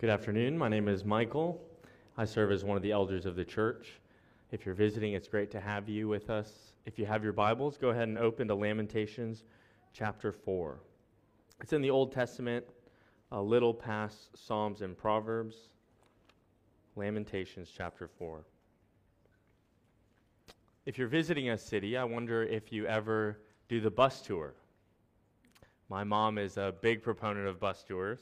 Good afternoon. My name is Michael. I serve as one of the elders of the church. If you're visiting, it's great to have you with us. If you have your Bibles, go ahead and open to Lamentations chapter 4. It's in the Old Testament, a little past Psalms and Proverbs. Lamentations chapter 4. If you're visiting a city, I wonder if you ever do the bus tour. My mom is a big proponent of bus tours.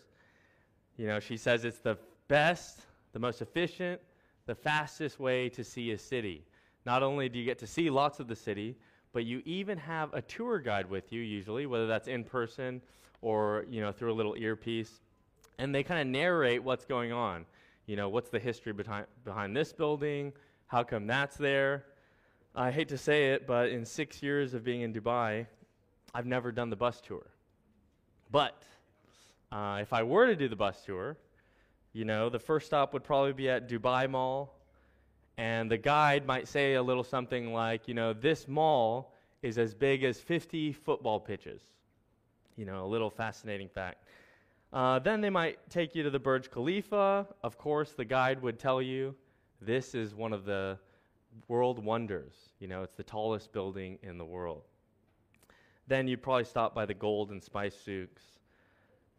You know, she says it's the best, the most efficient, the fastest way to see a city. Not only do you get to see lots of the city, but you even have a tour guide with you usually, whether that's in person or, you know, through a little earpiece. And they kind of narrate what's going on. You know, what's the history behind, behind this building? How come that's there? I hate to say it, but in six years of being in Dubai, I've never done the bus tour. But uh, if I were to do the bus tour, you know, the first stop would probably be at Dubai Mall, and the guide might say a little something like, you know, this mall is as big as 50 football pitches. You know, a little fascinating fact. Uh, then they might take you to the Burj Khalifa. Of course, the guide would tell you this is one of the world wonders. You know, it's the tallest building in the world. Then you'd probably stop by the gold and spice souks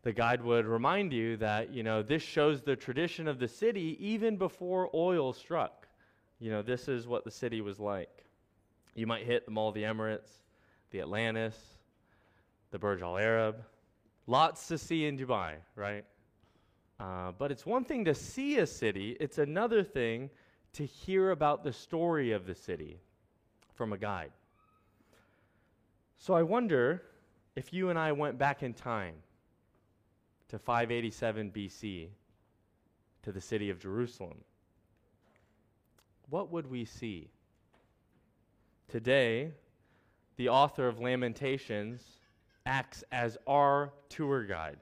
the guide would remind you that, you know, this shows the tradition of the city even before oil struck. You know, this is what the city was like. You might hit the Mall of the Emirates, the Atlantis, the Burj Al Arab. Lots to see in Dubai, right? Uh, but it's one thing to see a city, it's another thing to hear about the story of the city from a guide. So I wonder if you and I went back in time to 587 BC to the city of Jerusalem, what would we see? Today, the author of Lamentations acts as our tour guide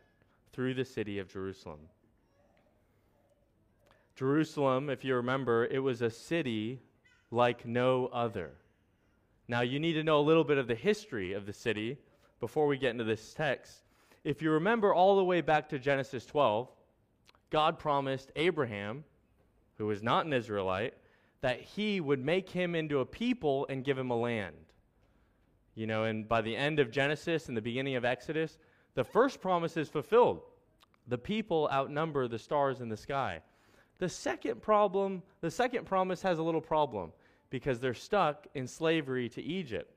through the city of Jerusalem. Jerusalem, if you remember, it was a city like no other. Now, you need to know a little bit of the history of the city before we get into this text. If you remember all the way back to Genesis 12, God promised Abraham, who was not an Israelite, that he would make him into a people and give him a land. You know, and by the end of Genesis and the beginning of Exodus, the first promise is fulfilled. The people outnumber the stars in the sky. The second problem, the second promise has a little problem because they're stuck in slavery to Egypt.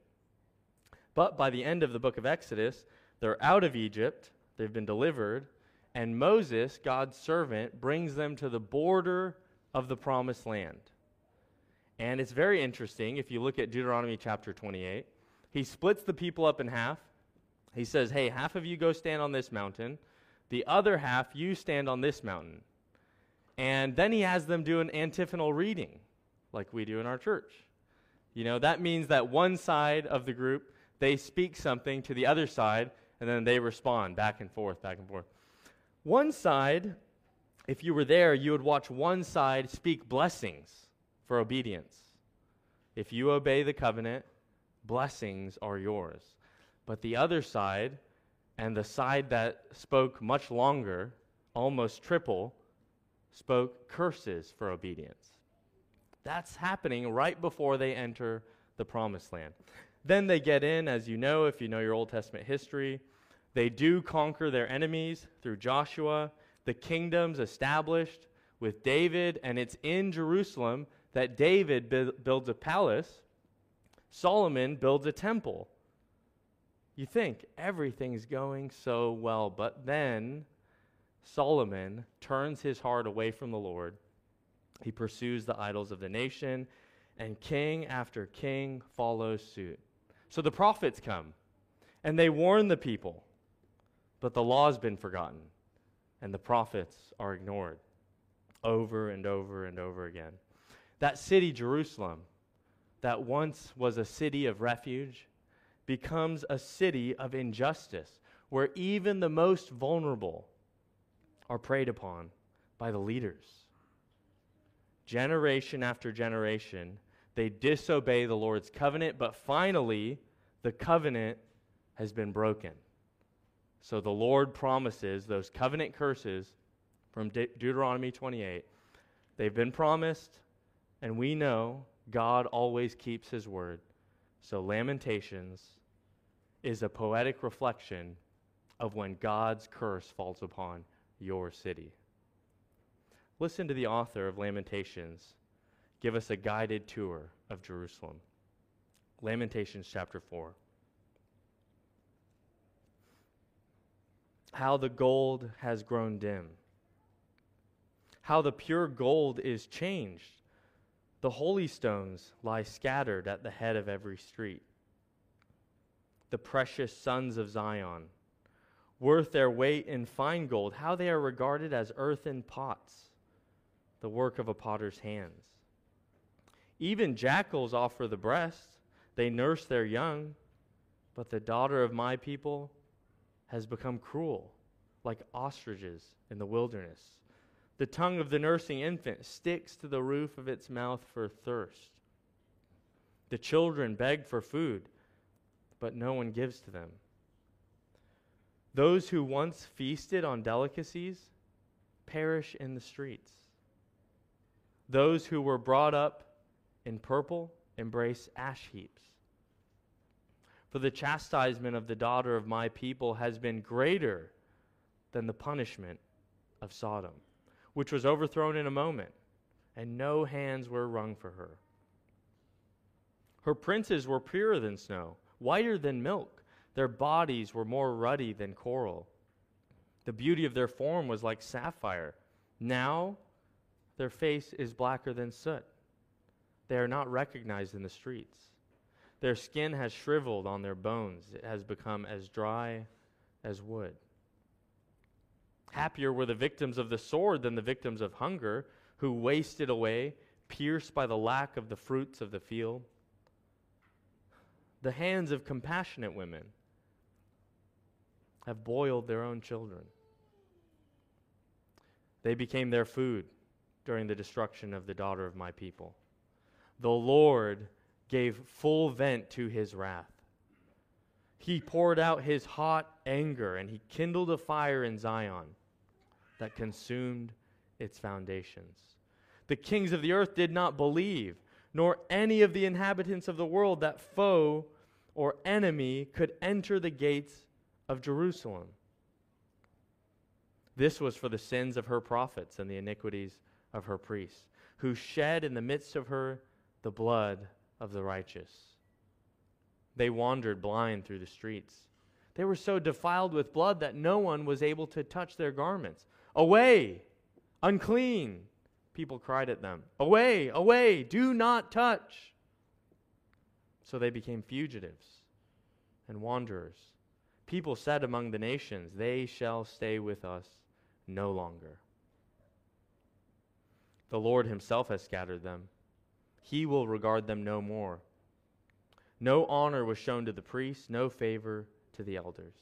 But by the end of the book of Exodus, they're out of Egypt, they've been delivered, and Moses, God's servant, brings them to the border of the promised land. And it's very interesting if you look at Deuteronomy chapter 28. He splits the people up in half. He says, Hey, half of you go stand on this mountain, the other half you stand on this mountain. And then he has them do an antiphonal reading, like we do in our church. You know, that means that one side of the group, they speak something to the other side, and then they respond back and forth, back and forth. One side, if you were there, you would watch one side speak blessings for obedience. If you obey the covenant, blessings are yours. But the other side, and the side that spoke much longer, almost triple, spoke curses for obedience. That's happening right before they enter the promised land. Then they get in, as you know, if you know your Old Testament history. They do conquer their enemies through Joshua. The kingdom's established with David, and it's in Jerusalem that David bu- builds a palace. Solomon builds a temple. You think everything's going so well, but then Solomon turns his heart away from the Lord. He pursues the idols of the nation, and king after king follows suit. So the prophets come and they warn the people, but the law's been forgotten and the prophets are ignored over and over and over again. That city, Jerusalem, that once was a city of refuge, becomes a city of injustice where even the most vulnerable are preyed upon by the leaders. Generation after generation, they disobey the Lord's covenant, but finally, the covenant has been broken. So the Lord promises those covenant curses from De- Deuteronomy 28. They've been promised, and we know God always keeps his word. So, Lamentations is a poetic reflection of when God's curse falls upon your city. Listen to the author of Lamentations give us a guided tour of Jerusalem. Lamentations chapter 4. How the gold has grown dim. How the pure gold is changed. The holy stones lie scattered at the head of every street. The precious sons of Zion, worth their weight in fine gold, how they are regarded as earthen pots, the work of a potter's hands. Even jackals offer the breast, they nurse their young, but the daughter of my people has become cruel, like ostriches in the wilderness. The tongue of the nursing infant sticks to the roof of its mouth for thirst. The children beg for food, but no one gives to them. Those who once feasted on delicacies perish in the streets. Those who were brought up in purple embrace ash heaps. For the chastisement of the daughter of my people has been greater than the punishment of Sodom, which was overthrown in a moment, and no hands were wrung for her. Her princes were purer than snow, whiter than milk. Their bodies were more ruddy than coral. The beauty of their form was like sapphire. Now their face is blacker than soot. They are not recognized in the streets. Their skin has shriveled on their bones, it has become as dry as wood. Happier were the victims of the sword than the victims of hunger, who wasted away, pierced by the lack of the fruits of the field. The hands of compassionate women have boiled their own children. They became their food during the destruction of the daughter of my people the Lord gave full vent to his wrath. He poured out his hot anger and he kindled a fire in Zion that consumed its foundations. The kings of the earth did not believe, nor any of the inhabitants of the world, that foe or enemy could enter the gates of Jerusalem. This was for the sins of her prophets and the iniquities of her priests, who shed in the midst of her the blood of the righteous. They wandered blind through the streets. They were so defiled with blood that no one was able to touch their garments. Away! Unclean! People cried at them. Away! Away! Do not touch! So they became fugitives and wanderers. People said among the nations, They shall stay with us no longer. The Lord Himself has scattered them he will regard them no more. No honor was shown to the priests, no favor to the elders.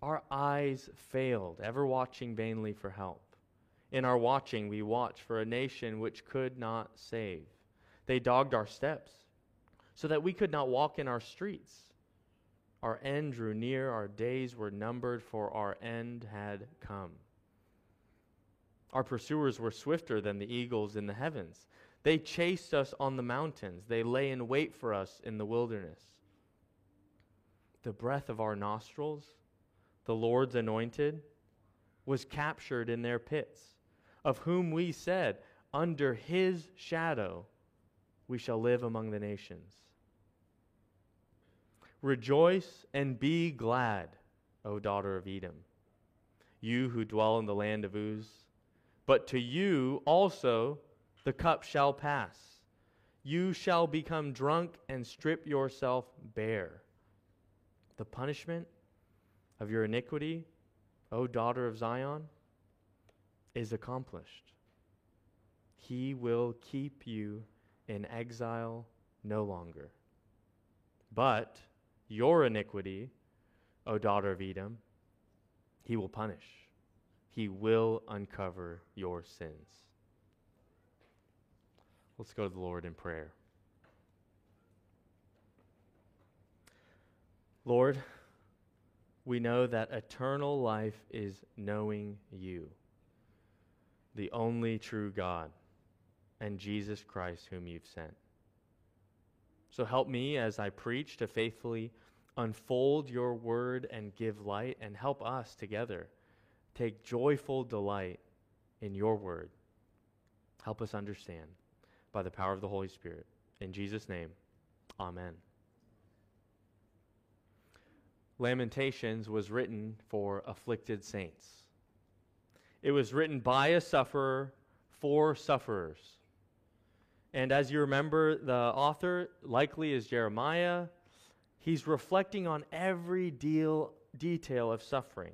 Our eyes failed, ever watching vainly for help. In our watching, we watched for a nation which could not save. They dogged our steps so that we could not walk in our streets. Our end drew near, our days were numbered, for our end had come. Our pursuers were swifter than the eagles in the heavens. They chased us on the mountains, they lay in wait for us in the wilderness. The breath of our nostrils, the Lord's anointed, was captured in their pits, of whom we said, Under his shadow we shall live among the nations. Rejoice and be glad, O daughter of Edom, you who dwell in the land of Uz. But to you also the cup shall pass. You shall become drunk and strip yourself bare. The punishment of your iniquity, O daughter of Zion, is accomplished. He will keep you in exile no longer. But your iniquity, O daughter of Edom, he will punish. He will uncover your sins. Let's go to the Lord in prayer. Lord, we know that eternal life is knowing you. the only true God and Jesus Christ, whom you've sent. So help me as I preach to faithfully unfold your word and give light, and help us together take joyful delight in your word. Help us understand by the power of the Holy Spirit. In Jesus' name, amen. Lamentations was written for afflicted saints. It was written by a sufferer for sufferers. And as you remember, the author likely is Jeremiah. He's reflecting on every deal, detail of suffering.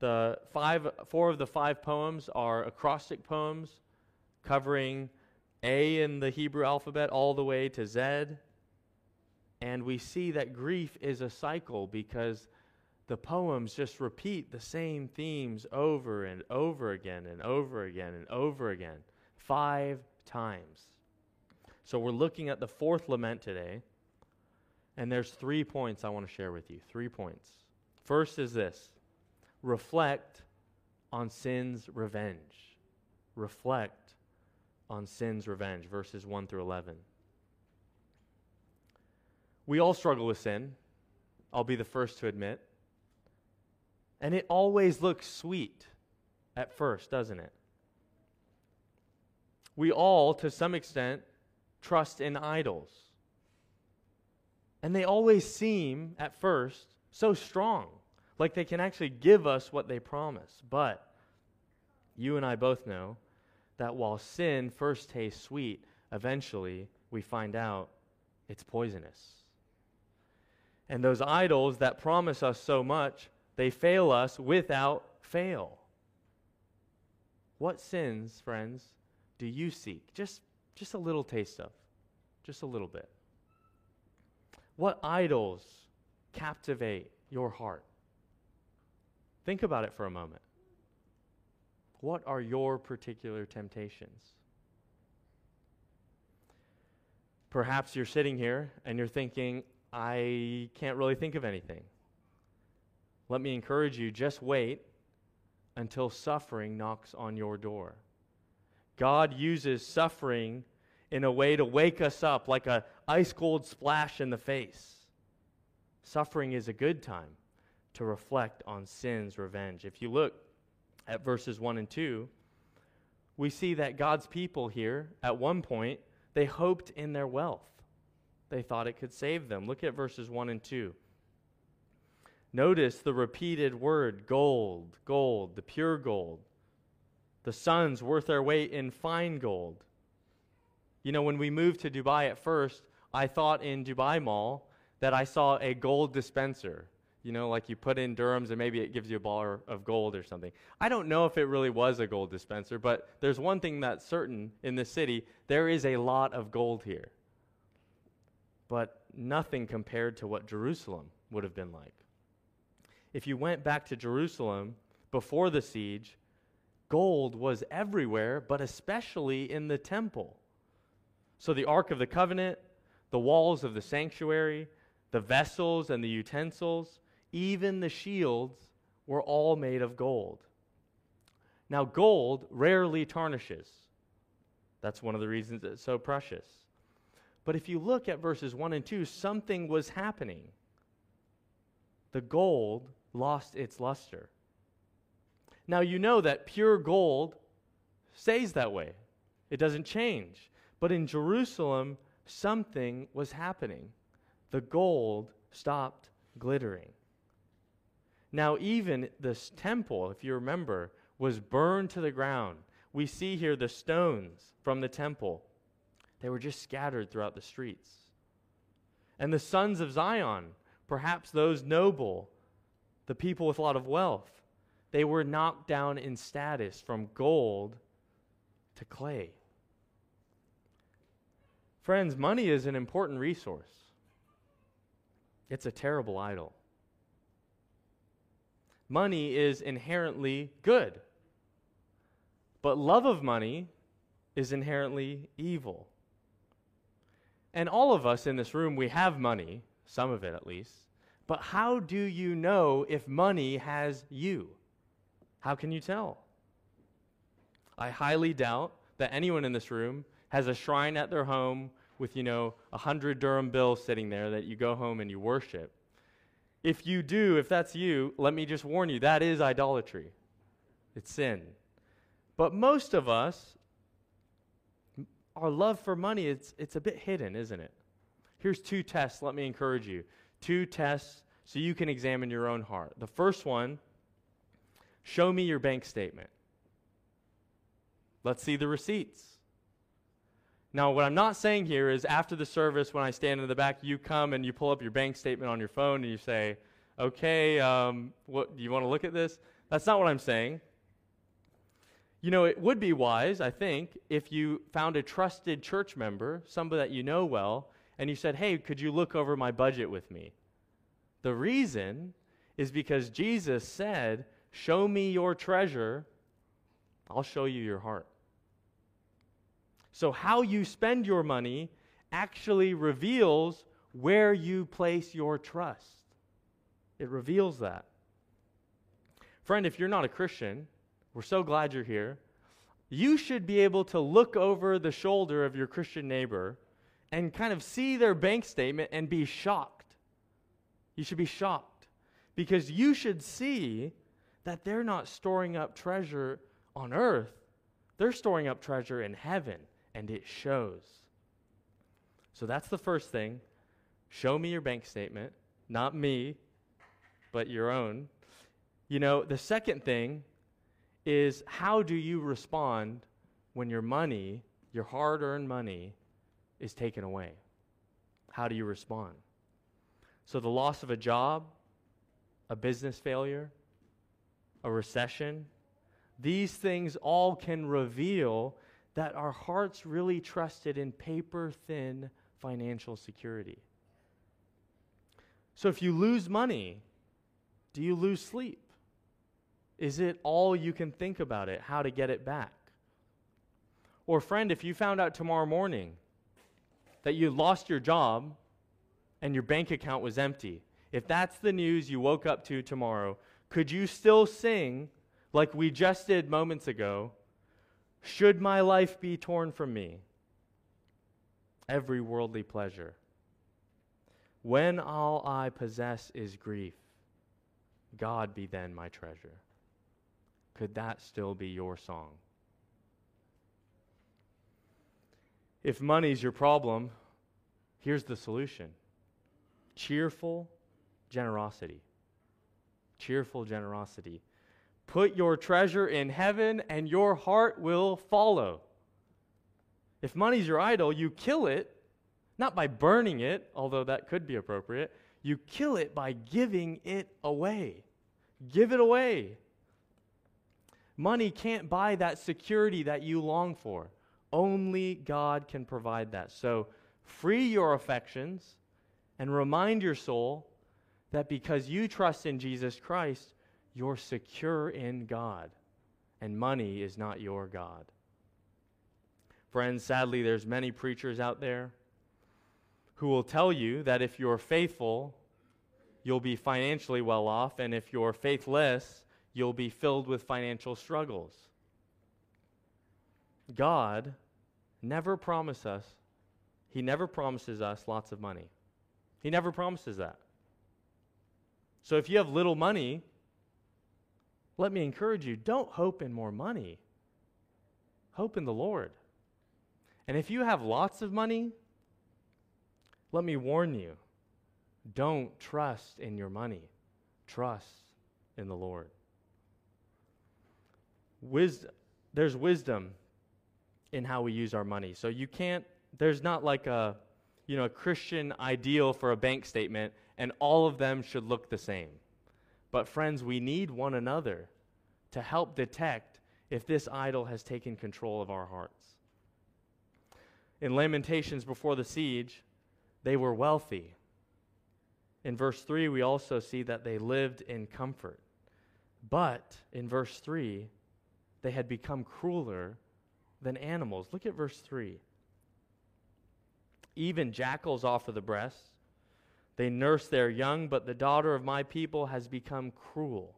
The five, four of the five poems are acrostic poems covering A in the Hebrew alphabet all the way to Z. And we see that grief is a cycle because the poems just repeat the same themes over and over again and over again and over again, five times. So we're looking at the fourth lament today, and there's three points I want to share with you. Three points. First is this reflect on sin's revenge. Reflect on sin's revenge, verses 1 through 11. We all struggle with sin. I'll be the first to admit. And it always looks sweet at first, doesn't it? We all, to some extent, trust in idols. And they always seem, at first, so strong, like they can actually give us what they promise. But you and I both know that while sin first tastes sweet, eventually we find out it's poisonous. And those idols that promise us so much, they fail us without fail. What sins, friends, do you seek? Just, just a little taste of. Just a little bit. What idols captivate your heart? Think about it for a moment. What are your particular temptations? Perhaps you're sitting here and you're thinking, I can't really think of anything. Let me encourage you just wait until suffering knocks on your door. God uses suffering in a way to wake us up like a ice cold splash in the face. Suffering is a good time to reflect on sin's revenge. If you look at verses 1 and 2, we see that God's people here, at one point, they hoped in their wealth. They thought it could save them. Look at verses 1 and 2. Notice the repeated word gold, gold, the pure gold. The sons worth their weight in fine gold. You know, when we moved to Dubai at first, I thought in Dubai Mall that I saw a gold dispenser. You know, like you put in dirhams and maybe it gives you a bar of gold or something. I don't know if it really was a gold dispenser, but there's one thing that's certain in this city there is a lot of gold here but nothing compared to what Jerusalem would have been like. If you went back to Jerusalem before the siege, gold was everywhere, but especially in the temple. So the Ark of the Covenant, the walls of the sanctuary, the vessels and the utensils, even the shields were all made of gold. Now, gold rarely tarnishes. That's one of the reasons it's so precious. But if you look at verses 1 and 2, something was happening. The gold lost its luster. Now, you know that pure gold stays that way, it doesn't change. But in Jerusalem, something was happening. The gold stopped glittering. Now, even this temple, if you remember, was burned to the ground. We see here the stones from the temple they were just scattered throughout the streets. And the sons of Zion, perhaps those noble, the people with a lot of wealth, they were knocked down in status from gold to clay. Friends, money is an important resource. It's a terrible idol. Money is inherently good, but love of money is inherently evil. And all of us in this room, we have money, some of it at least. But how do you know if money has you? How can you tell? I highly doubt that anyone in this room has a shrine at their home with, you know, a hundred dirham bills sitting there that you go home and you worship. If you do, if that's you, let me just warn you, that is idolatry. It's sin. But most of us, our love for money, it's, it's a bit hidden, isn't it? Here's two tests, let me encourage you. Two tests so you can examine your own heart. The first one show me your bank statement. Let's see the receipts. Now, what I'm not saying here is after the service, when I stand in the back, you come and you pull up your bank statement on your phone and you say, okay, um, what, do you want to look at this? That's not what I'm saying. You know, it would be wise, I think, if you found a trusted church member, somebody that you know well, and you said, hey, could you look over my budget with me? The reason is because Jesus said, show me your treasure, I'll show you your heart. So, how you spend your money actually reveals where you place your trust. It reveals that. Friend, if you're not a Christian, we're so glad you're here. You should be able to look over the shoulder of your Christian neighbor and kind of see their bank statement and be shocked. You should be shocked because you should see that they're not storing up treasure on earth, they're storing up treasure in heaven and it shows. So that's the first thing. Show me your bank statement, not me, but your own. You know, the second thing is how do you respond when your money, your hard earned money, is taken away? How do you respond? So, the loss of a job, a business failure, a recession, these things all can reveal that our hearts really trusted in paper thin financial security. So if you lose money, do you lose sleep? Is it all you can think about it, how to get it back? Or, friend, if you found out tomorrow morning that you lost your job and your bank account was empty, if that's the news you woke up to tomorrow, could you still sing like we just did moments ago? Should my life be torn from me? Every worldly pleasure. When all I possess is grief, God be then my treasure. Could that still be your song? If money's your problem, here's the solution cheerful generosity. Cheerful generosity. Put your treasure in heaven, and your heart will follow. If money's your idol, you kill it, not by burning it, although that could be appropriate. You kill it by giving it away. Give it away. Money can't buy that security that you long for. Only God can provide that. So free your affections and remind your soul that because you trust in Jesus Christ, you're secure in God, and money is not your God. Friends, sadly, there's many preachers out there who will tell you that if you're faithful, you'll be financially well off, and if you're faithless, you'll be filled with financial struggles. God never promises us, He never promises us lots of money. He never promises that. So if you have little money, let me encourage you don't hope in more money, hope in the Lord. And if you have lots of money, let me warn you don't trust in your money, trust in the Lord. There's wisdom in how we use our money. So you can't, there's not like a, you know, a Christian ideal for a bank statement and all of them should look the same. But, friends, we need one another to help detect if this idol has taken control of our hearts. In Lamentations before the siege, they were wealthy. In verse 3, we also see that they lived in comfort. But in verse 3, they had become crueler than animals. Look at verse 3. Even jackals offer the breast they nurse their young, but the daughter of my people has become cruel.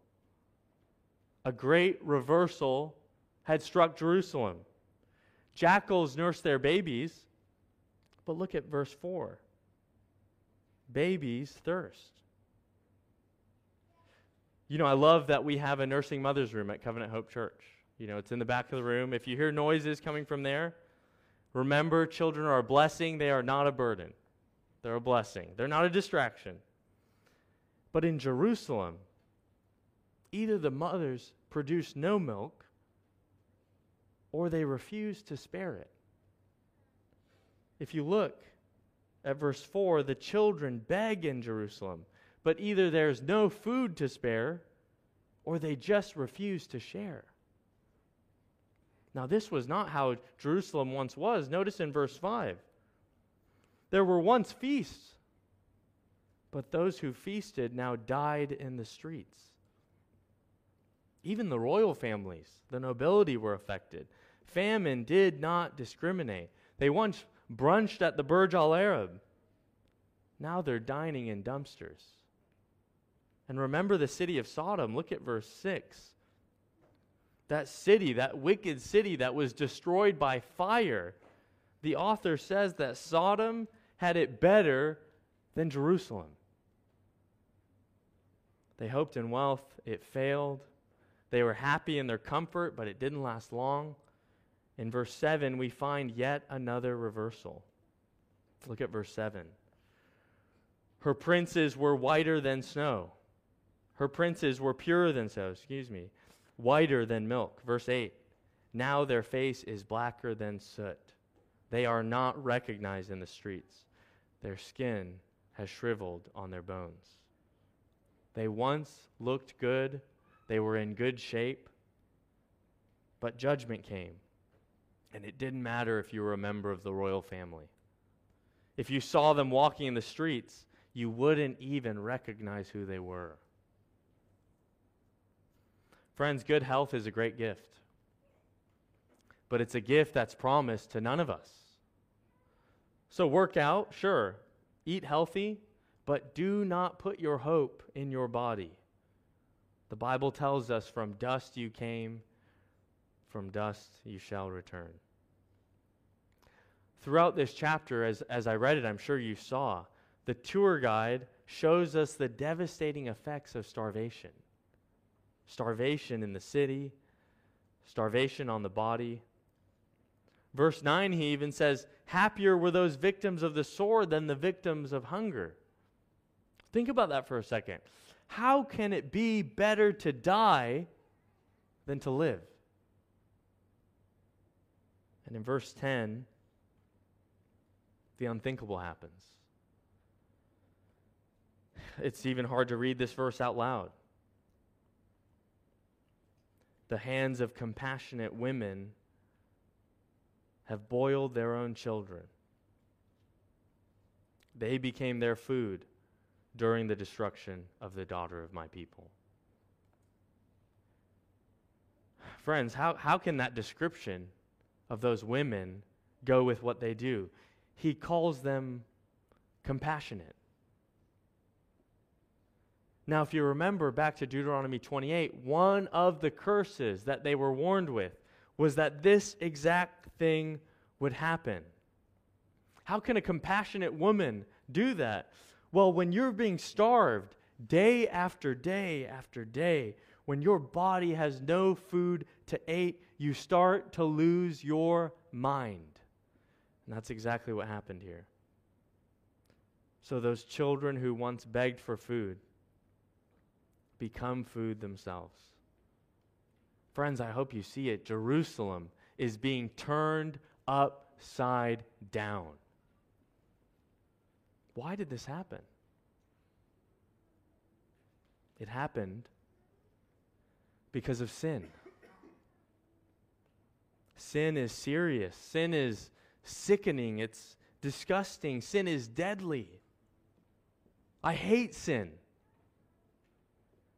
A great reversal had struck Jerusalem. Jackals nurse their babies. But look at verse 4 babies thirst. You know, I love that we have a nursing mother's room at Covenant Hope Church. You know, it's in the back of the room. If you hear noises coming from there, remember children are a blessing, they are not a burden. They're a blessing, they're not a distraction. But in Jerusalem, either the mothers produce no milk or they refuse to spare it. If you look at verse 4, the children beg in Jerusalem, but either there's no food to spare or they just refuse to share. Now, this was not how Jerusalem once was. Notice in verse 5 there were once feasts, but those who feasted now died in the streets. Even the royal families, the nobility were affected. Famine did not discriminate. They once brunched at the Burj Al Arab. Now they're dining in dumpsters. And remember the city of Sodom. Look at verse 6. That city, that wicked city that was destroyed by fire. The author says that Sodom had it better than Jerusalem. They hoped in wealth, it failed. They were happy in their comfort, but it didn't last long. In verse 7, we find yet another reversal. Look at verse 7. Her princes were whiter than snow. Her princes were purer than snow, excuse me, whiter than milk. Verse 8. Now their face is blacker than soot. They are not recognized in the streets. Their skin has shriveled on their bones. They once looked good, they were in good shape, but judgment came. And it didn't matter if you were a member of the royal family. If you saw them walking in the streets, you wouldn't even recognize who they were. Friends, good health is a great gift, but it's a gift that's promised to none of us. So, work out, sure, eat healthy, but do not put your hope in your body. The Bible tells us from dust you came, from dust you shall return. Throughout this chapter, as, as I read it, I'm sure you saw, the tour guide shows us the devastating effects of starvation starvation in the city, starvation on the body. Verse 9, he even says, Happier were those victims of the sword than the victims of hunger. Think about that for a second. How can it be better to die than to live? And in verse 10, the unthinkable happens. It's even hard to read this verse out loud. The hands of compassionate women have boiled their own children. They became their food during the destruction of the daughter of my people. Friends, how, how can that description of those women go with what they do? He calls them compassionate. Now, if you remember back to Deuteronomy 28, one of the curses that they were warned with was that this exact thing would happen. How can a compassionate woman do that? Well, when you're being starved day after day after day, when your body has no food to eat, you start to lose your mind. And that's exactly what happened here. So, those children who once begged for food become food themselves. Friends, I hope you see it. Jerusalem is being turned upside down. Why did this happen? It happened because of sin. Sin is serious. Sin is sickening. It's disgusting. Sin is deadly. I hate sin.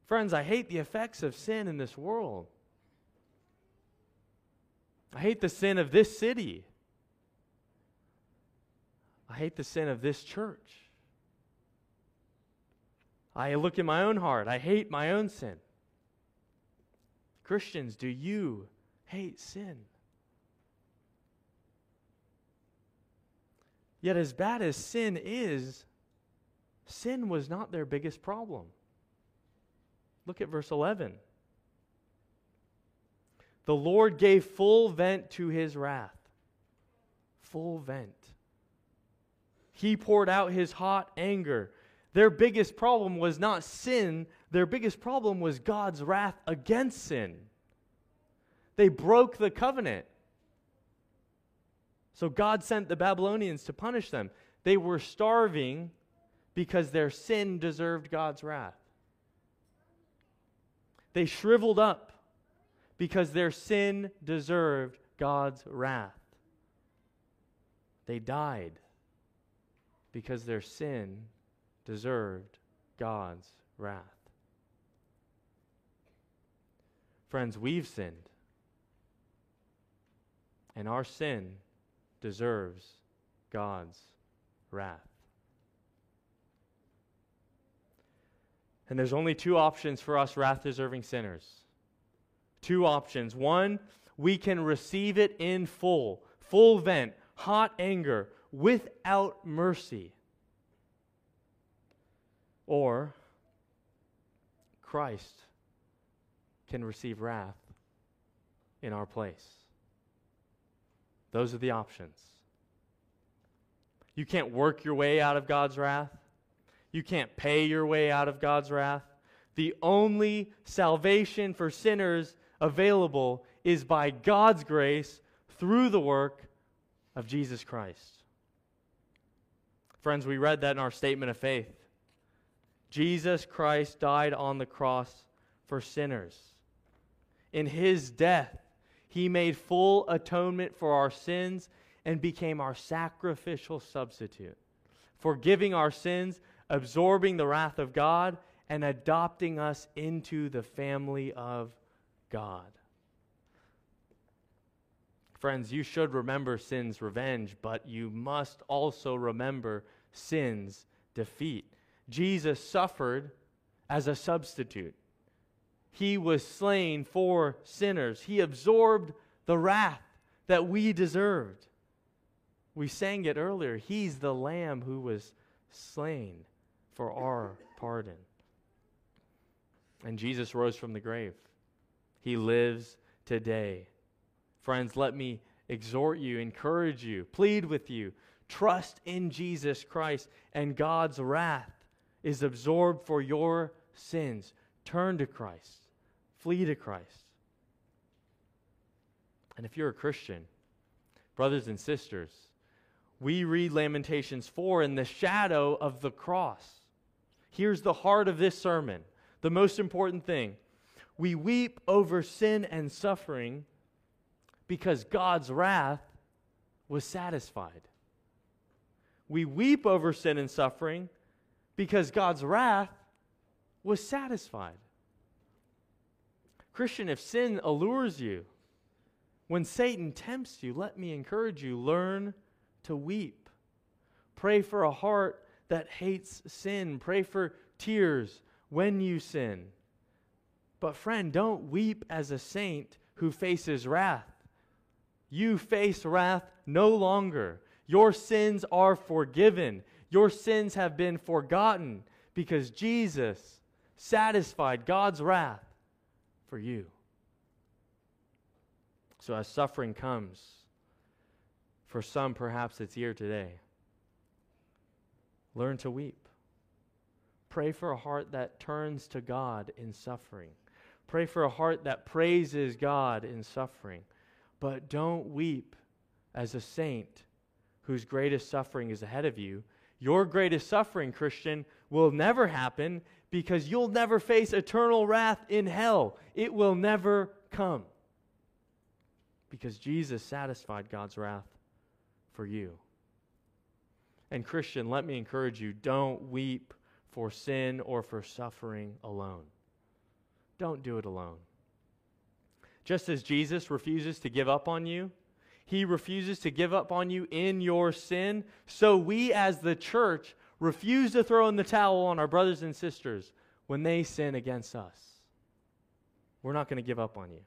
Friends, I hate the effects of sin in this world. I hate the sin of this city. I hate the sin of this church. I look in my own heart. I hate my own sin. Christians, do you hate sin. Yet, as bad as sin is, sin was not their biggest problem. Look at verse 11. The Lord gave full vent to his wrath. Full vent. He poured out his hot anger. Their biggest problem was not sin, their biggest problem was God's wrath against sin. They broke the covenant. So God sent the Babylonians to punish them. They were starving because their sin deserved God's wrath. They shriveled up because their sin deserved God's wrath. They died because their sin deserved God's wrath. Friends, we've sinned. And our sin deserves God's wrath. And there's only two options for us wrath deserving sinners. Two options. One, we can receive it in full, full vent, hot anger, without mercy. Or Christ can receive wrath in our place. Those are the options. You can't work your way out of God's wrath. You can't pay your way out of God's wrath. The only salvation for sinners available is by God's grace through the work of Jesus Christ. Friends, we read that in our statement of faith. Jesus Christ died on the cross for sinners. In his death, he made full atonement for our sins and became our sacrificial substitute, forgiving our sins absorbing the wrath of God, and adopting us into the family of God. Friends, you should remember sin's revenge, but you must also remember sin's defeat. Jesus suffered as a substitute. He was slain for sinners. He absorbed the wrath that we deserved. We sang it earlier. He's the lamb who was slain for our pardon. And Jesus rose from the grave. He lives today. Friends, let me exhort you, encourage you, plead with you. Trust in Jesus Christ, and God's wrath is absorbed for your sins. Turn to Christ, flee to Christ. And if you're a Christian, brothers and sisters, we read Lamentations 4 in the shadow of the cross. Here's the heart of this sermon, the most important thing. We weep over sin and suffering because God's wrath was satisfied. We weep over sin and suffering because God's wrath was satisfied. Christian, if sin allures you, when Satan tempts you, let me encourage you learn to weep. Pray for a heart that hates sin. Pray for tears when you sin. But, friend, don't weep as a saint who faces wrath. You face wrath no longer. Your sins are forgiven. Your sins have been forgotten because Jesus satisfied God's wrath for you. So, as suffering comes, for some perhaps it's here today, Learn to weep. Pray for a heart that turns to God in suffering. Pray for a heart that praises God in suffering. But don't weep as a saint whose greatest suffering is ahead of you. Your greatest suffering, Christian, will never happen because you'll never face eternal wrath in hell. It will never come because Jesus satisfied God's wrath for you. And, Christian, let me encourage you don't weep for sin or for suffering alone. Don't do it alone. Just as Jesus refuses to give up on you, he refuses to give up on you in your sin. So we, as the church, refuse to throw in the towel on our brothers and sisters when they sin against us. We're not going to give up on you.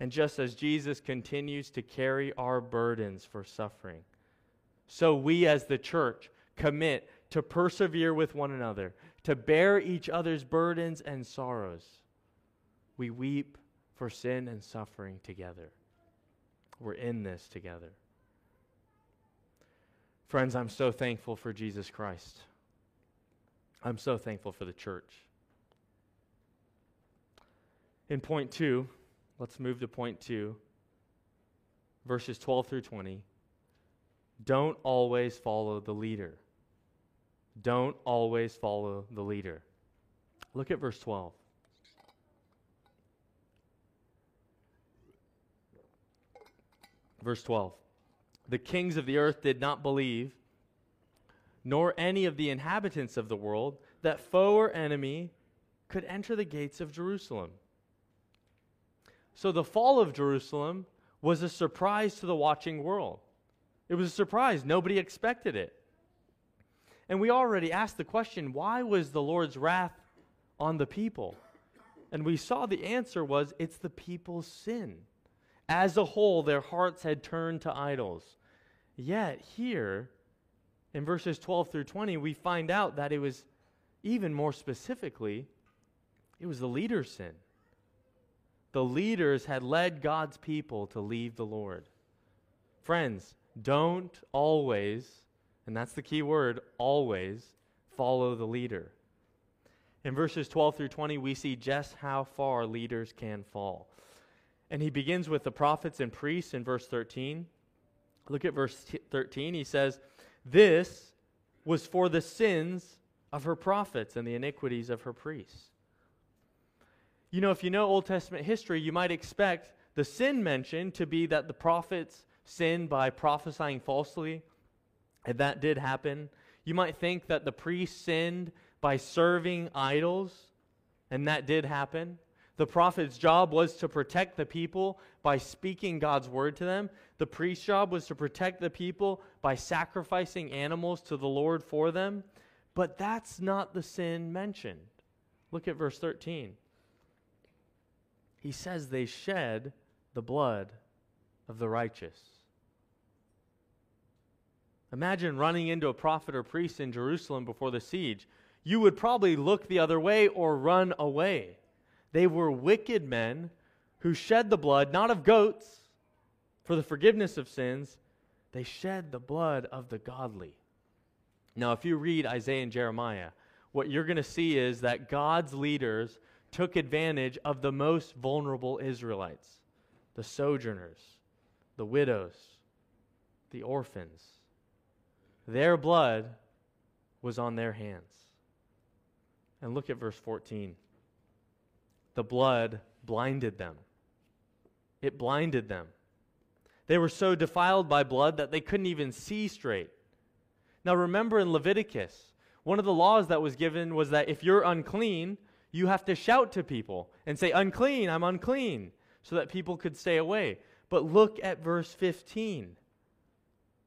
And just as Jesus continues to carry our burdens for suffering, so we as the church commit to persevere with one another, to bear each other's burdens and sorrows. We weep for sin and suffering together. We're in this together. Friends, I'm so thankful for Jesus Christ. I'm so thankful for the church. In point two, let's move to point two, verses 12 through 20. Don't always follow the leader. Don't always follow the leader. Look at verse 12. Verse 12. The kings of the earth did not believe, nor any of the inhabitants of the world, that foe or enemy could enter the gates of Jerusalem. So the fall of Jerusalem was a surprise to the watching world. It was a surprise. Nobody expected it. And we already asked the question why was the Lord's wrath on the people? And we saw the answer was it's the people's sin. As a whole, their hearts had turned to idols. Yet, here, in verses 12 through 20, we find out that it was even more specifically, it was the leader's sin. The leaders had led God's people to leave the Lord. Friends, don't always, and that's the key word, always follow the leader. In verses 12 through 20, we see just how far leaders can fall. And he begins with the prophets and priests in verse 13. Look at verse 13. He says, This was for the sins of her prophets and the iniquities of her priests. You know, if you know Old Testament history, you might expect the sin mentioned to be that the prophets sinned by prophesying falsely, that did happen. You might think that the priests sinned by serving idols, and that did happen. The prophet's job was to protect the people by speaking God's word to them. The priest's job was to protect the people by sacrificing animals to the Lord for them. But that's not the sin mentioned. Look at verse 13. He says they shed the blood of the righteous. Imagine running into a prophet or priest in Jerusalem before the siege. You would probably look the other way or run away. They were wicked men who shed the blood, not of goats, for the forgiveness of sins. They shed the blood of the godly. Now, if you read Isaiah and Jeremiah, what you're going to see is that God's leaders took advantage of the most vulnerable Israelites the sojourners, the widows, the orphans. Their blood was on their hands. And look at verse 14 the blood blinded them. It blinded them. They were so defiled by blood that they couldn't even see straight. Now, remember in Leviticus, one of the laws that was given was that if you're unclean, you have to shout to people and say, Unclean, I'm unclean, so that people could stay away. But look at verse 15.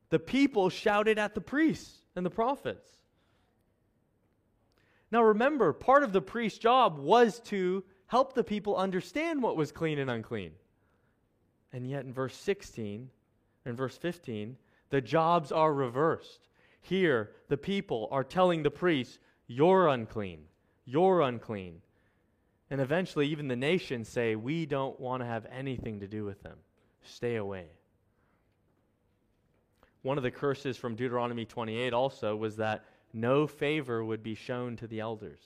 The people shouted at the priests and the prophets. Now remember, part of the priest's job was to help the people understand what was clean and unclean. And yet in verse 16 and verse 15, the jobs are reversed. Here, the people are telling the priests, You're unclean. You're unclean. And eventually, even the nations say, We don't want to have anything to do with them. Stay away. One of the curses from Deuteronomy 28 also was that no favor would be shown to the elders.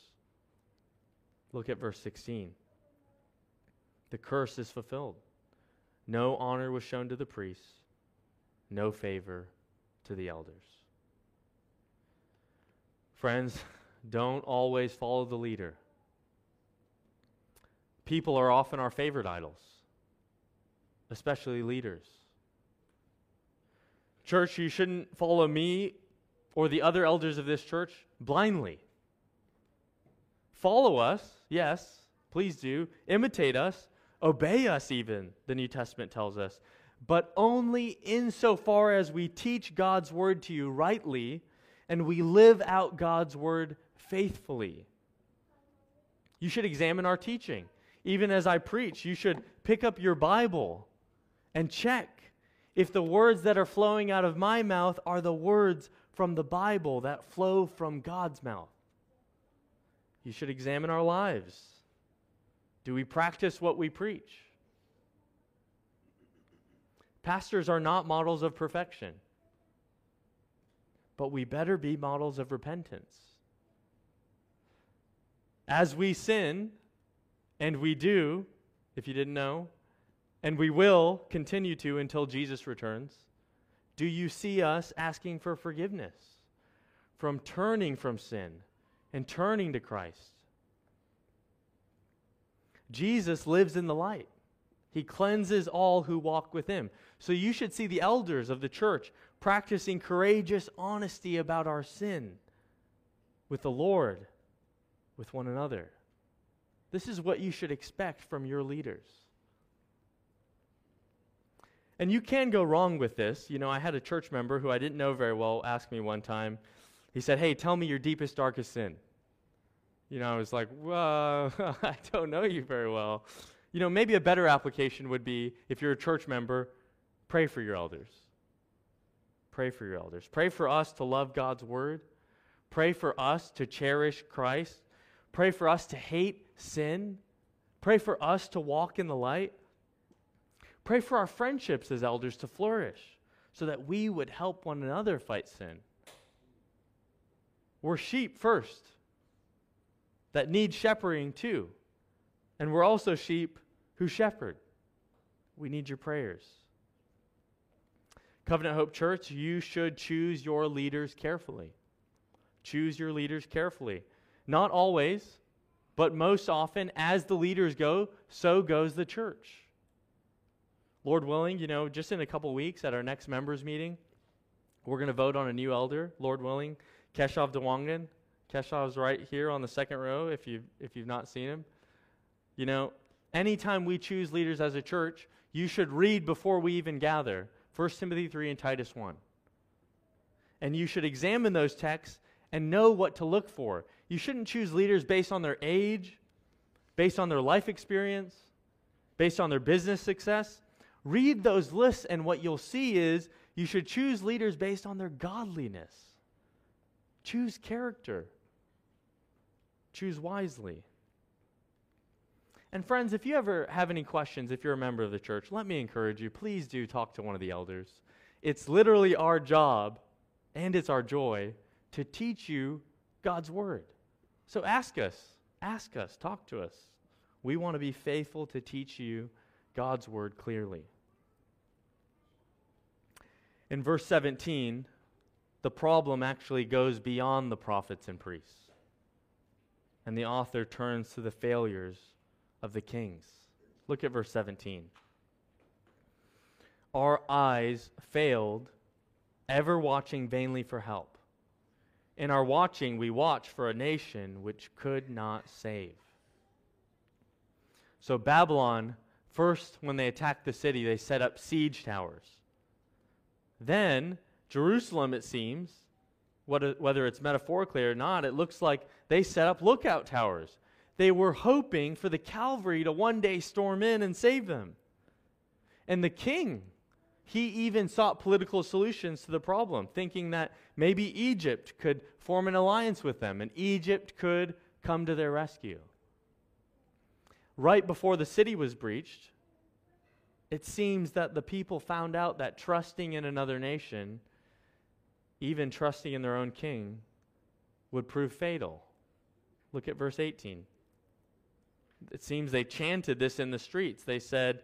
Look at verse 16. The curse is fulfilled. No honor was shown to the priests, no favor to the elders. Friends, don't always follow the leader. People are often our favorite idols, especially leaders. Church, you shouldn't follow me or the other elders of this church blindly. Follow us, yes, please do. Imitate us, obey us, even, the New Testament tells us, but only insofar as we teach God's word to you rightly and we live out God's word faithfully. You should examine our teaching. Even as I preach, you should pick up your Bible and check if the words that are flowing out of my mouth are the words from the Bible that flow from God's mouth. You should examine our lives. Do we practice what we preach? Pastors are not models of perfection, but we better be models of repentance. As we sin, and we do, if you didn't know, and we will continue to until Jesus returns, do you see us asking for forgiveness from turning from sin and turning to Christ? Jesus lives in the light. He cleanses all who walk with him. So you should see the elders of the church practicing courageous honesty about our sin with the Lord, with one another. This is what you should expect from your leaders. And you can go wrong with this. You know, I had a church member who I didn't know very well ask me one time, he said, Hey, tell me your deepest, darkest sin. You know, I was like, Well, I don't know you very well. You know, maybe a better application would be if you're a church member, Pray for your elders. Pray for your elders. Pray for us to love God's word. Pray for us to cherish Christ. Pray for us to hate sin. Pray for us to walk in the light. Pray for our friendships as elders to flourish so that we would help one another fight sin. We're sheep first that need shepherding too. And we're also sheep who shepherd. We need your prayers. Covenant Hope Church, you should choose your leaders carefully. Choose your leaders carefully. Not always, but most often, as the leaders go, so goes the church. Lord willing, you know, just in a couple weeks at our next members meeting, we're going to vote on a new elder, Lord willing, Keshav Dewangan. Keshav's right here on the second row if you if you've not seen him. You know, anytime we choose leaders as a church, you should read before we even gather 1 Timothy 3 and Titus 1. And you should examine those texts and know what to look for. You shouldn't choose leaders based on their age, based on their life experience, based on their business success. Read those lists, and what you'll see is you should choose leaders based on their godliness. Choose character. Choose wisely. And friends, if you ever have any questions, if you're a member of the church, let me encourage you. Please do talk to one of the elders. It's literally our job, and it's our joy, to teach you God's word. So ask us, ask us, talk to us. We want to be faithful to teach you God's word clearly. In verse 17, the problem actually goes beyond the prophets and priests. And the author turns to the failures of the kings. Look at verse 17. Our eyes failed, ever watching vainly for help. In our watching, we watch for a nation which could not save. So, Babylon, first, when they attacked the city, they set up siege towers. Then, Jerusalem, it seems, whether it's metaphorically or not, it looks like they set up lookout towers they were hoping for the cavalry to one day storm in and save them. And the king, he even sought political solutions to the problem, thinking that maybe Egypt could form an alliance with them and Egypt could come to their rescue. Right before the city was breached, it seems that the people found out that trusting in another nation, even trusting in their own king, would prove fatal. Look at verse 18 it seems they chanted this in the streets. They said,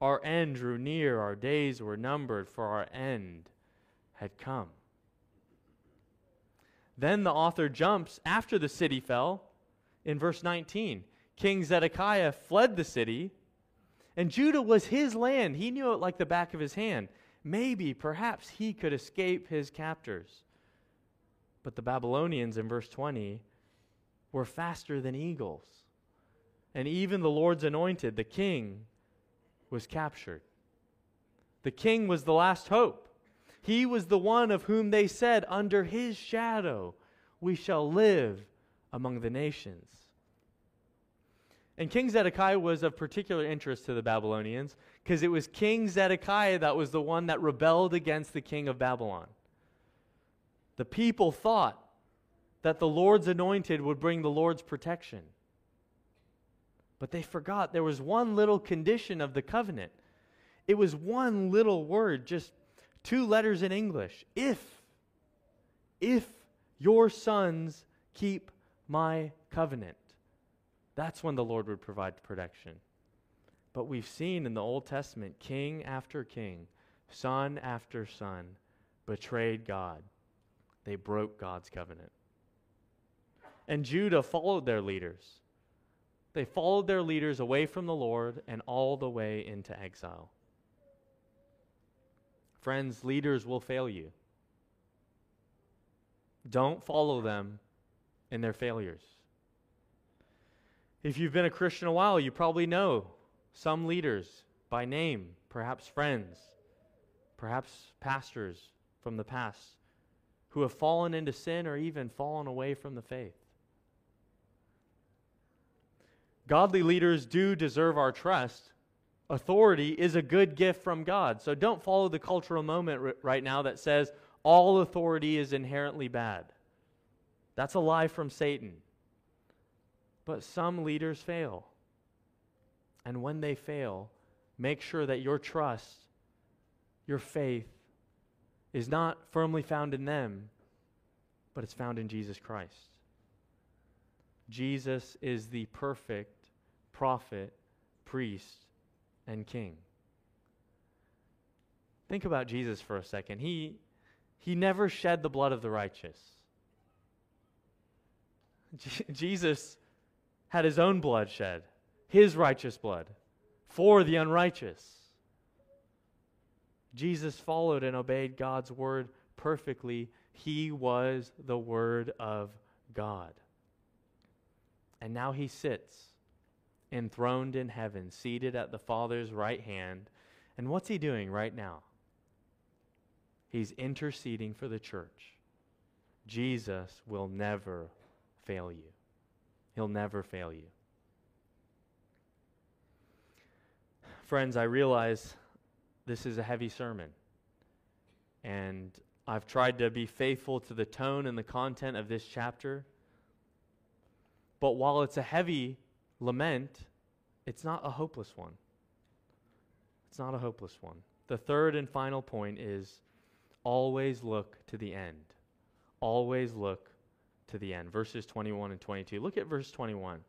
Our end drew near, our days were numbered, for our end had come. Then the author jumps after the city fell in verse 19. King Zedekiah fled the city, and Judah was his land. He knew it like the back of his hand. Maybe, perhaps, he could escape his captors. But the Babylonians in verse 20 were faster than eagles and even the Lord's anointed, the king, was captured. The king was the last hope. He was the one of whom they said, Under his shadow we shall live among the nations. And King Zedekiah was of particular interest to the Babylonians because it was King Zedekiah that was the one that rebelled against the king of Babylon. The people thought that the Lord's anointed would bring the Lord's protection. But they forgot there was one little condition of the covenant. It was one little word, just two letters in English. If, if your sons keep my covenant, that's when the Lord would provide protection. But we've seen in the Old Testament king after king, son after son, betrayed God. They broke God's covenant. And Judah followed their leaders. They followed their leaders away from the Lord and all the way into exile. Friends, leaders will fail you. Don't follow them in their failures. If you've been a Christian a while, you probably know some leaders by name, perhaps friends, perhaps pastors from the past who have fallen into sin or even fallen away from the faith. Godly leaders do deserve our trust. Authority is a good gift from God. So don't follow the cultural moment r- right now that says all authority is inherently bad. That's a lie from Satan. But some leaders fail. And when they fail, make sure that your trust, your faith, is not firmly found in them, but it's found in Jesus Christ. Jesus is the perfect prophet, priest, and king. Think about Jesus for a second. He, he never shed the blood of the righteous. J- Jesus had his own blood shed, his righteous blood, for the unrighteous. Jesus followed and obeyed God's word perfectly. He was the Word of God. And now he sits enthroned in heaven, seated at the Father's right hand. And what's he doing right now? He's interceding for the church. Jesus will never fail you. He'll never fail you. Friends, I realize this is a heavy sermon. And I've tried to be faithful to the tone and the content of this chapter. But while it's a heavy lament, it's not a hopeless one. It's not a hopeless one. The third and final point is always look to the end. Always look to the end. Verses 21 and 22. Look at verse 21.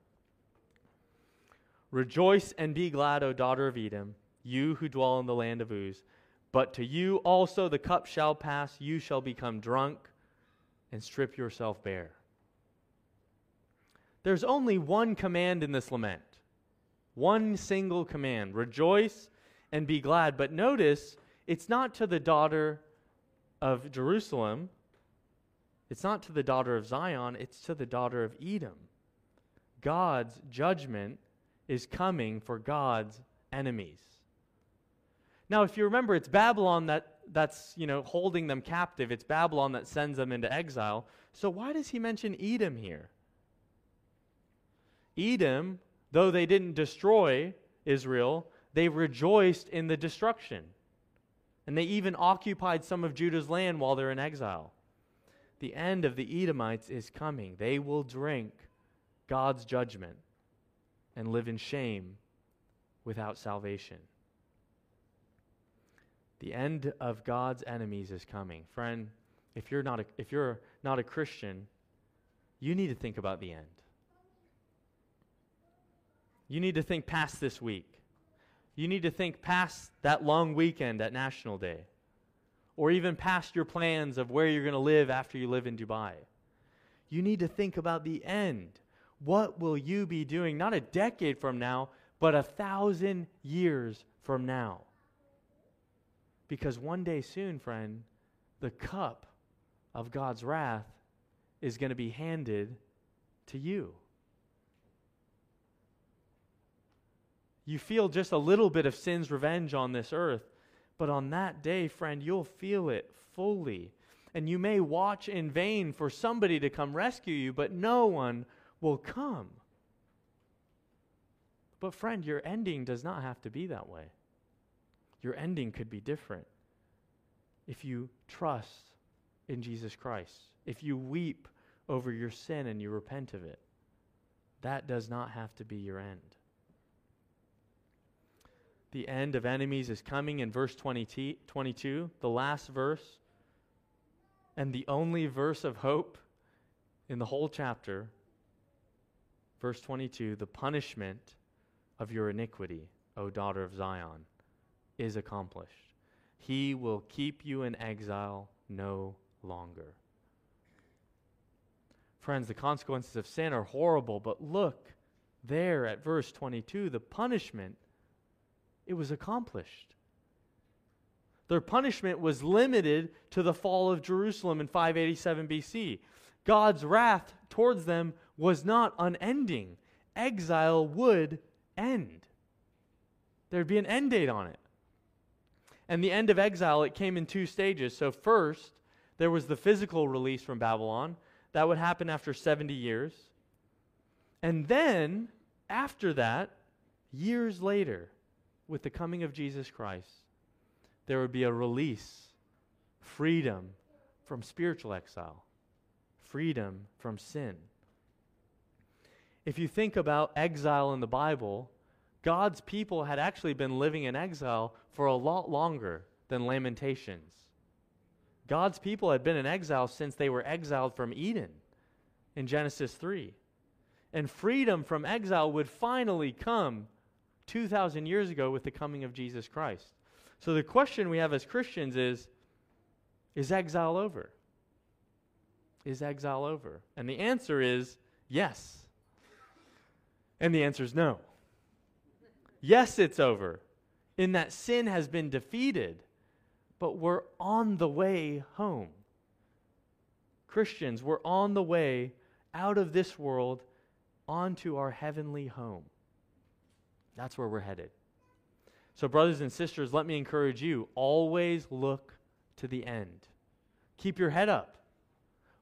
Rejoice and be glad, O daughter of Edom, you who dwell in the land of Uz. But to you also the cup shall pass, you shall become drunk and strip yourself bare. There's only one command in this lament. One single command rejoice and be glad. But notice, it's not to the daughter of Jerusalem, it's not to the daughter of Zion, it's to the daughter of Edom. God's judgment is coming for God's enemies. Now, if you remember, it's Babylon that, that's you know holding them captive. It's Babylon that sends them into exile. So why does he mention Edom here? Edom, though they didn't destroy Israel, they rejoiced in the destruction. And they even occupied some of Judah's land while they're in exile. The end of the Edomites is coming. They will drink God's judgment and live in shame without salvation. The end of God's enemies is coming. Friend, if you're not a, if you're not a Christian, you need to think about the end. You need to think past this week. You need to think past that long weekend at National Day, or even past your plans of where you're going to live after you live in Dubai. You need to think about the end. What will you be doing, not a decade from now, but a thousand years from now? Because one day soon, friend, the cup of God's wrath is going to be handed to you. You feel just a little bit of sin's revenge on this earth, but on that day, friend, you'll feel it fully. And you may watch in vain for somebody to come rescue you, but no one will come. But, friend, your ending does not have to be that way. Your ending could be different if you trust in Jesus Christ, if you weep over your sin and you repent of it. That does not have to be your end. The end of enemies is coming in verse 20, 22, the last verse, and the only verse of hope in the whole chapter. Verse 22 the punishment of your iniquity, O daughter of Zion, is accomplished. He will keep you in exile no longer. Friends, the consequences of sin are horrible, but look there at verse 22 the punishment, it was accomplished. Their punishment was limited to the fall of Jerusalem in 587 BC. God's wrath towards them was not unending. Exile would end. There'd be an end date on it. And the end of exile, it came in two stages. So, first, there was the physical release from Babylon. That would happen after 70 years. And then, after that, years later, with the coming of Jesus Christ, there would be a release, freedom from spiritual exile, freedom from sin. If you think about exile in the Bible, God's people had actually been living in exile for a lot longer than Lamentations. God's people had been in exile since they were exiled from Eden in Genesis 3. And freedom from exile would finally come 2,000 years ago with the coming of Jesus Christ. So the question we have as Christians is Is exile over? Is exile over? And the answer is yes. And the answer is no. Yes, it's over, in that sin has been defeated, but we're on the way home. Christians, we're on the way out of this world onto our heavenly home. That's where we're headed. So, brothers and sisters, let me encourage you always look to the end. Keep your head up.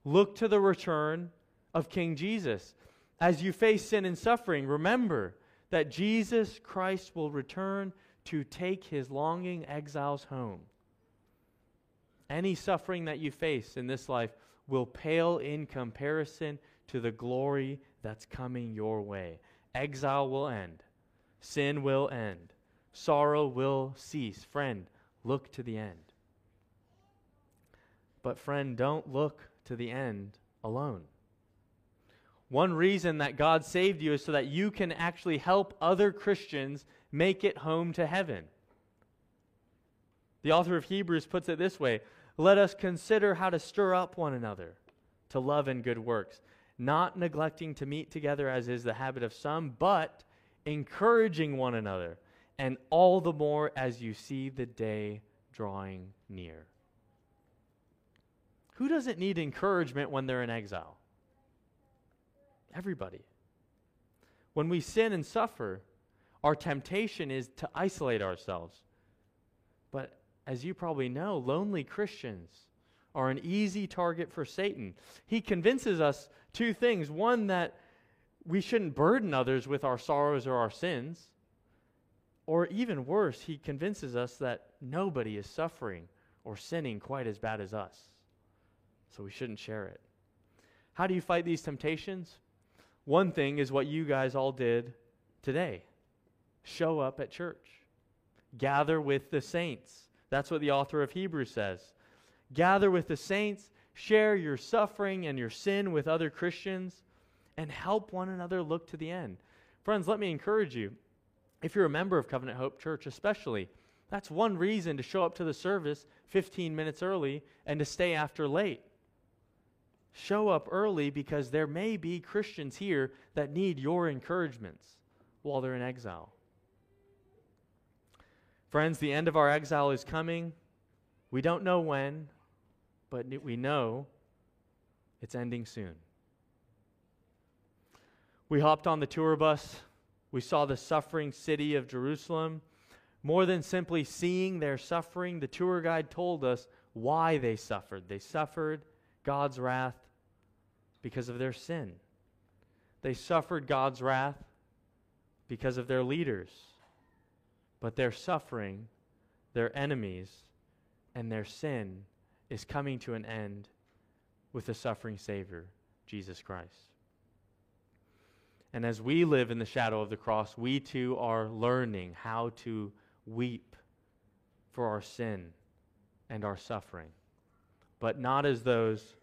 Look to the return of King Jesus. As you face sin and suffering, remember that Jesus Christ will return to take his longing exiles home. Any suffering that you face in this life will pale in comparison to the glory that's coming your way. Exile will end, sin will end, sorrow will cease. Friend, look to the end. But, friend, don't look to the end alone. One reason that God saved you is so that you can actually help other Christians make it home to heaven. The author of Hebrews puts it this way Let us consider how to stir up one another to love and good works, not neglecting to meet together as is the habit of some, but encouraging one another, and all the more as you see the day drawing near. Who doesn't need encouragement when they're in exile? Everybody. When we sin and suffer, our temptation is to isolate ourselves. But as you probably know, lonely Christians are an easy target for Satan. He convinces us two things one, that we shouldn't burden others with our sorrows or our sins. Or even worse, he convinces us that nobody is suffering or sinning quite as bad as us. So we shouldn't share it. How do you fight these temptations? One thing is what you guys all did today show up at church, gather with the saints. That's what the author of Hebrews says. Gather with the saints, share your suffering and your sin with other Christians, and help one another look to the end. Friends, let me encourage you. If you're a member of Covenant Hope Church, especially, that's one reason to show up to the service 15 minutes early and to stay after late show up early because there may be Christians here that need your encouragements while they're in exile. Friends, the end of our exile is coming. We don't know when, but we know it's ending soon. We hopped on the tour bus. We saw the suffering city of Jerusalem. More than simply seeing their suffering, the tour guide told us why they suffered. They suffered God's wrath because of their sin. They suffered God's wrath because of their leaders, but their suffering, their enemies, and their sin is coming to an end with the suffering Savior, Jesus Christ. And as we live in the shadow of the cross, we too are learning how to weep for our sin and our suffering, but not as those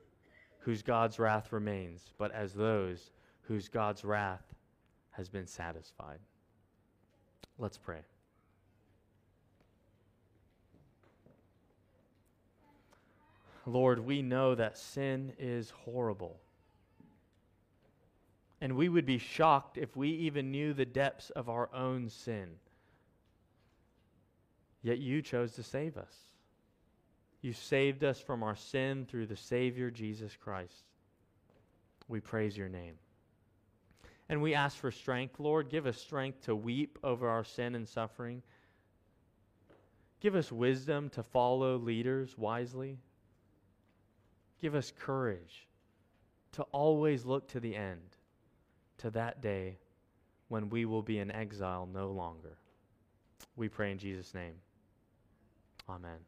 whose God's wrath remains, but as those whose God's wrath has been satisfied. Let's pray. Lord, we know that sin is horrible. And we would be shocked if we even knew the depths of our own sin. Yet you chose to save us. You saved us from our sin through the Savior, Jesus Christ. We praise your name. And we ask for strength, Lord. Give us strength to weep over our sin and suffering. Give us wisdom to follow leaders wisely. Give us courage to always look to the end, to that day when we will be in exile no longer. We pray in Jesus' name. Amen.